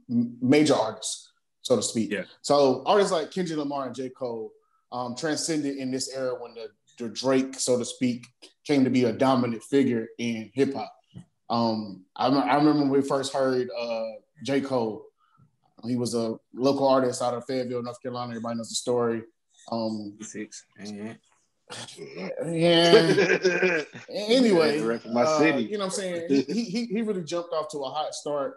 major artists, so to speak. Yeah. So artists like Kendrick Lamar and J Cole um, transcended in this era when the, the Drake, so to speak, came to be a dominant figure in hip hop. Um, I, I remember when we first heard uh, J. Cole. He was a local artist out of Fayetteville, North Carolina. Everybody knows the story. Um, six. And yeah. Anyway, Yeah, rep my uh, city. you know what I'm saying? He, he he really jumped off to a hot start.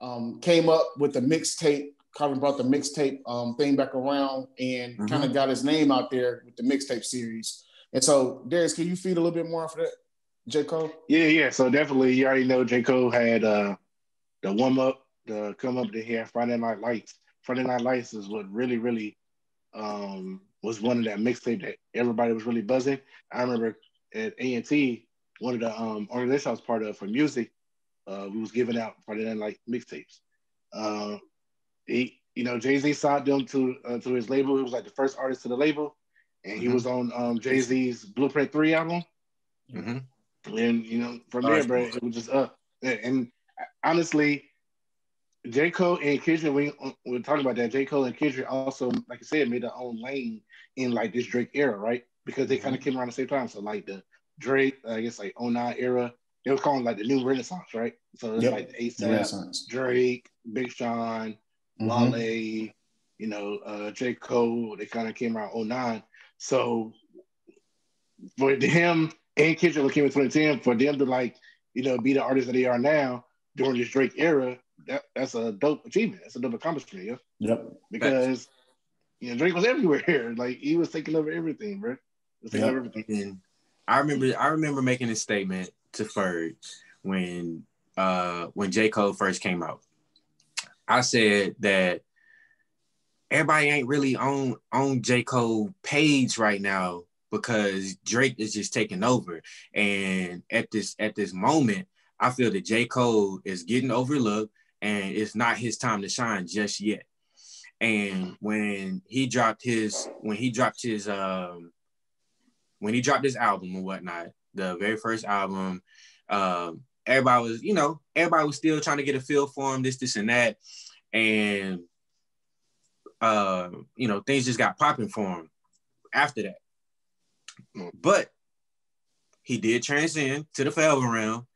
Um, came up with the mixtape. Carvin brought the mixtape um, thing back around and Mhm. kind of got his name out there with the mixtape series. And so, Darius, can you feed a little bit more for that, J. Cole? Yeah, yeah. So definitely, you already know J. Cole had uh, the warm up, the come up to he had Friday Night Lights. Friday Night Lights is what really, really um, was one of that mixtape that everybody was really buzzing. I remember at A and T, one of the um, organizations I was part of for music, uh, we was giving out Friday Night Light mixtapes. Uh, he, you know, Jay Z signed them to uh, to his label. He was like the first artist to the label, and he Mhm. was on um, Jay Z's Blueprint Three album. Mhm. And you know, from Oh, there, that's bro, it was just up. And honestly, J. Cole and Kendrick, we we're talking about that. J. Cole and Kendrick also, like I said, made their own lane in like this Drake era, right? Because they Mm-hmm. kind of came around the same time. So like the Drake, I guess like 09 era, they were calling like the new Renaissance, right? So it's Yep. like The ASAP, Renaissance. Drake, Big Sean, Mhm. You know, uh, J. Cole, they kind of came out 09. So for him and Kendrick came in 2010, for them to like, you know, be the artists that they are now during this Drake era, that, that's a dope achievement. That's a dope accomplishment, yeah. Yep. Because you know, Drake was everywhere. Like he was taking over everything, bro. Was taking Yep. over everything. And I remember I remember making a statement to Ferg when uh when J. Cole first came out. I said that everybody ain't really on on J. Cole page right now because Drake is just taking over. And at this at this moment, I feel that J. Cole is getting overlooked and it's not his time to shine just yet. And when he dropped his when he dropped his um when he dropped his album and whatnot, the very first album, um, everybody was, you know, everybody was still trying to get a feel for him, this, this, and that. And uh, you know, things just got popping for him after that. But he did transcend to the forever realm.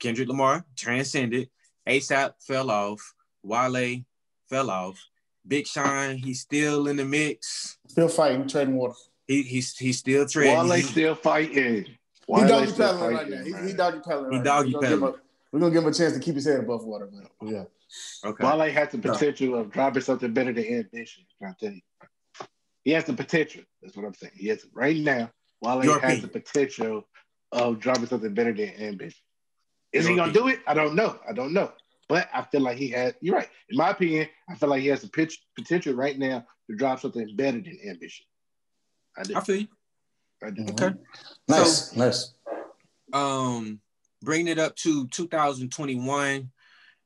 Kendrick Lamar transcended. ASAP fell off. Wale fell off. Big Sean, he's still in the mix. Still fighting, trading water. He he's he's still trading. Wale He- still fighting. He Wale doggy still paddling right now. He, man. he doggy paddling. He right doggy now. We're gonna give paddling. him- We're gonna give him a chance to keep his head above water, but yeah. okay. Wale has the potential of dropping something better than ambition. Can I tell you? He has the potential. That's what I'm saying. He has right now. Wale Your has opinion. the potential of dropping something better than ambition. Is Your he gonna do it? I don't know. I don't know. But I feel like he has. You're right. In my opinion, I feel like he has the pitch, potential right now to drop something better than ambition. I do. I feel you. I do. Okay. Nice, nice. Um, bringing it up to 2021.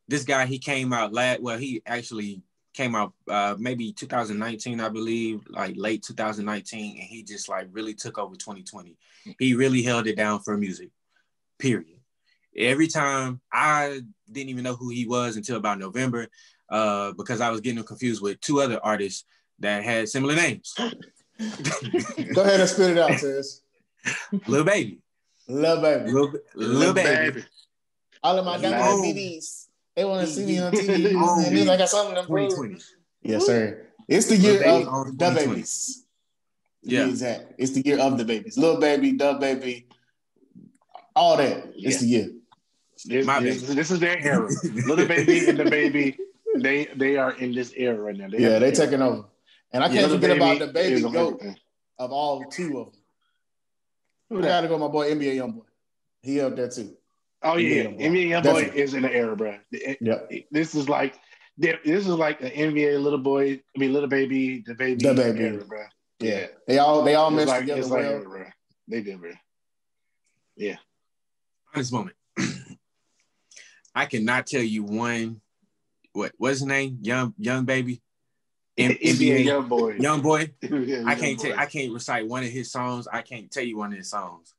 This guy he came out last. Well, he actually came out uh maybe 2019, I believe, like late 2019, and he just like really took over 2020. He really held it down for music. Period. Every time I didn't even know who he was until about November, uh, because I was getting confused with two other artists that had similar names. Go ahead and spit it out, Tez. Lil Baby. Love baby. Lil, Lil Baby. All of my Love. diabetes. They want to see me on TV. Oh, and I got something to prove. 2020. Yes, sir. It's the year Baby of the babies. Yeah. exactly. It's the year of the babies. Little baby, DaBaby, all that. It's Yeah. the year. This, My this, baby. this is their era. Little baby and DaBaby, they they are in this era right now. They yeah, they an era. taking over. And I Yeah, can't Little forget about the baby on goat of all two of them. Who I gotta go, my boy NBA YoungBoy. He up there too. Oh yeah, NBA NBA Youngboy. Youngboy is in the era, bro. It- Yep. This is like this is like an NBA little boy, I mean little baby, DaBaby, The Baby. era, bro. Yeah, they all they all It's meshed like, together it's like, well. bro. They did, bro. Yeah. honest moment. I cannot tell you one. What what's his name? Young young baby. M- NBA young boy. young boy. NBA I can't tell. I can't recite one of his songs. I can't tell you one of his songs.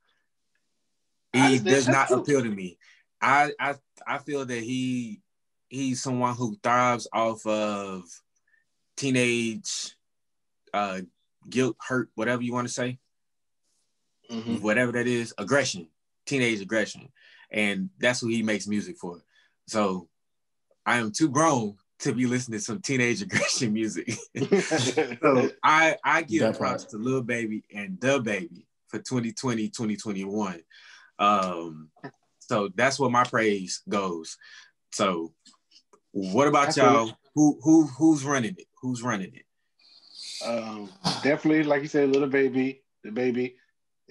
He does not appeal to me. I I I feel that he he's someone who thrives off of teenage uh guilt, hurt, whatever you want to say, Mhm. whatever that is, aggression, teenage aggression, and that's who he makes music for. So I am too grown to be listening to some teenage aggression music. So I I give That props to Lil Baby and DaBaby for 2020, 2021. Um, so that's where my praise goes. So what about I y'all? Who who who's running it? Who's running it? um, definitely, like you said, little baby, the baby.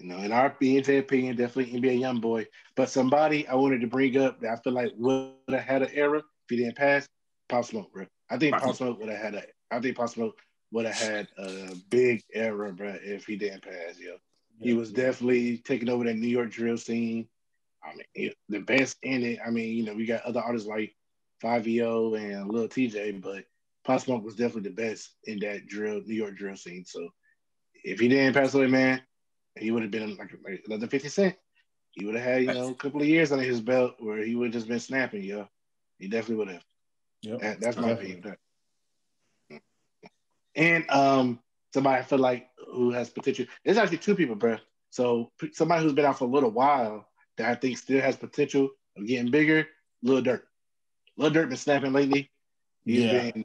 You know, in our BNJ opinion, definitely NBA young boy. But somebody I wanted to bring up that I feel like would have had an era if he didn't pass, Pop Smoke, bro. I think Pop Smoke would have had a. I think Pop Smoke would have had a big era, bro, if he didn't pass, yo. He was definitely taking over that New York drill scene. I mean, the best in it. I mean, you know, we got other artists like Fivio and Lil Tjay, but Pop Smoke was definitely the best in that drill, New York drill scene. So if he didn't pass away, man, he would have been like, like another 50 Cent. He would have had, you know, a couple of years under his belt where he would have just been snapping, yo. He definitely would have. Yep. That- that's my opinion. And um, somebody I feel like who has potential. There's actually two people, bro. So somebody who's been out for a little while that I think still has potential of getting bigger. Lil Durk. Lil Durk been snapping lately. He's Yeah. been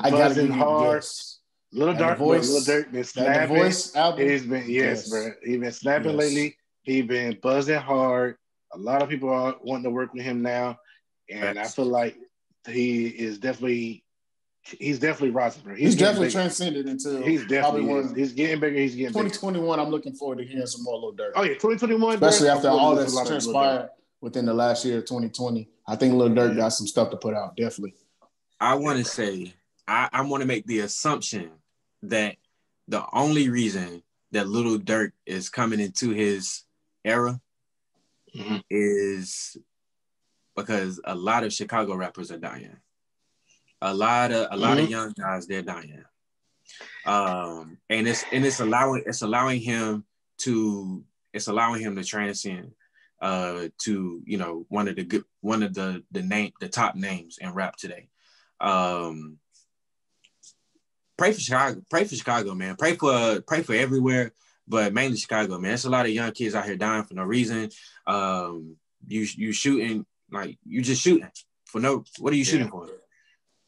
I give hard. yes. Little And the Dark, voice- Lil Durk been That the snapping. voice album. He's been yes, Yes. bro. He's been snapping Yes. lately. He's been buzzing hard. A lot of people are wanting to work with him now, and Facts. I feel like he is definitely he's definitely rising, bro. He's, getting definitely bigger. transcended into He's definitely one. he's getting bigger. He's getting bigger. 2021. I'm looking forward to hearing some more little Durk. Oh yeah, 2021, especially bro. after all looking that's for a lot of Lil Durk. transpired within the last year of 2020. I think Lil Durk got some stuff to put out. Definitely. I want to say I, I want to make the assumption that the only reason that Little Durk is coming into his era Mhm. is because a lot of Chicago rappers are dying. A lot of a lot of Mhm. young guys they're dying. Um, and it's and it's allowing it's allowing him to it's allowing him to transcend uh to you know one of the good one of the the name the top names in rap today. Um pray for Chicago, pray for Chicago, man. Pray for pray for everywhere, but mainly Chicago, man. It's a lot of young kids out here dying for no reason. Um you you shooting like you just shooting for no what are you shooting Yeah. for?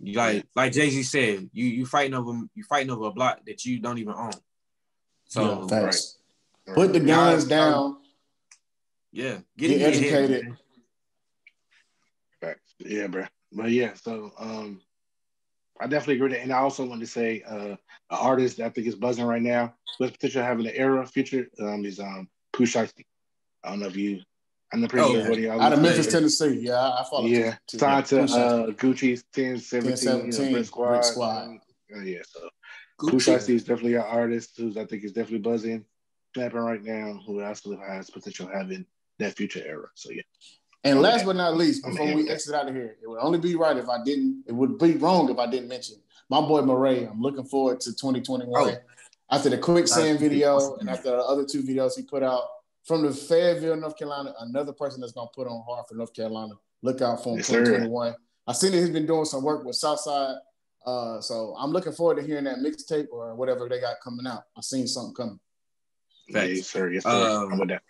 You like like Jay-Z said, you you fighting over you fighting over a block that you don't even own. So yeah, facts. Right. Put the Y'all- guns down. yeah, Get in your head, educated. man. Facts. Yeah, bro. But yeah, so um, I definitely agree with that. And I also wanted to say, uh, an artist that I think is buzzing right now, with potential having an era future, um, is um, Pooh Shiesty. I don't know if you, I'm not pretty Oh, yeah. Out of Memphis. Tennessee. Yeah, I follow. Yeah, signed to uh, Gucci's 10, 17, 10, you know, Brick Squad. Brick Squad. uh, yeah, so Gucci. Pooh Shiesty is definitely an artist who's I think is definitely buzzing, snapping right now, who also has potential having that future era. So yeah. And last but not least, before we exit out of here, it would only be right if I didn't. It would be wrong if I didn't mention my boy Murray. I'm looking forward to 2021. Oh. After the quicksand video and after the other two videos he put out from the Fayetteville, North Carolina, another person that's gonna put on hard for North Carolina. Look out for him Yes, sir. 2021. I seen that he's been doing some work with Southside. Uh, so I'm looking forward to hearing that mixtape or whatever they got coming out. I seen something coming. Facts. Yes, sir. Yes, sir. Um, I'm with that.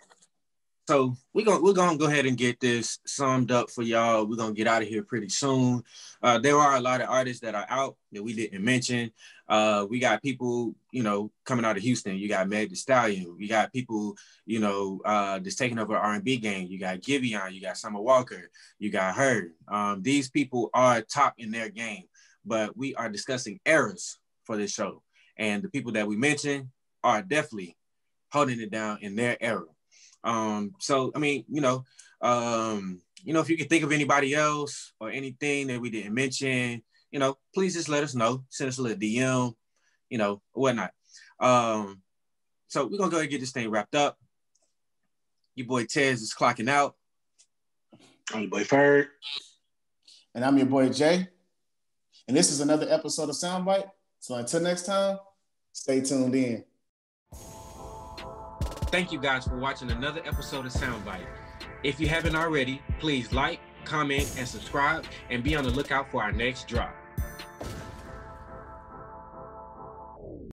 So we're gonna we're gonna go ahead and get this summed up for y'all. We're gonna get out of here pretty soon. Uh, there are a lot of artists that are out that we didn't mention. Uh, we got people, you know, coming out of Houston. You got Meg Stallion. We got people, you know, uh, that's taking over R and B game. You got Giveon. You got Summer Walker. You got her. Um, these people are top in their game, but we are discussing eras for this show, and the people that we mentioned are definitely holding it down in their era. Um, so I mean, you know, um, you know, if you can think of anybody else or anything that we didn't mention, you know, please just let us know. Send us a little DM, you know, whatnot. Um, so we're gonna go ahead and get this thing wrapped up. Your boy Tez is clocking out. I'm your boy Ferg. And I'm your boy Jay. And this is another episode of Soundbite. So until next time, stay tuned in. Thank you guys for watching another episode of Soundbite. If you haven't already, please like, comment, and subscribe, and be on the lookout for our next drop.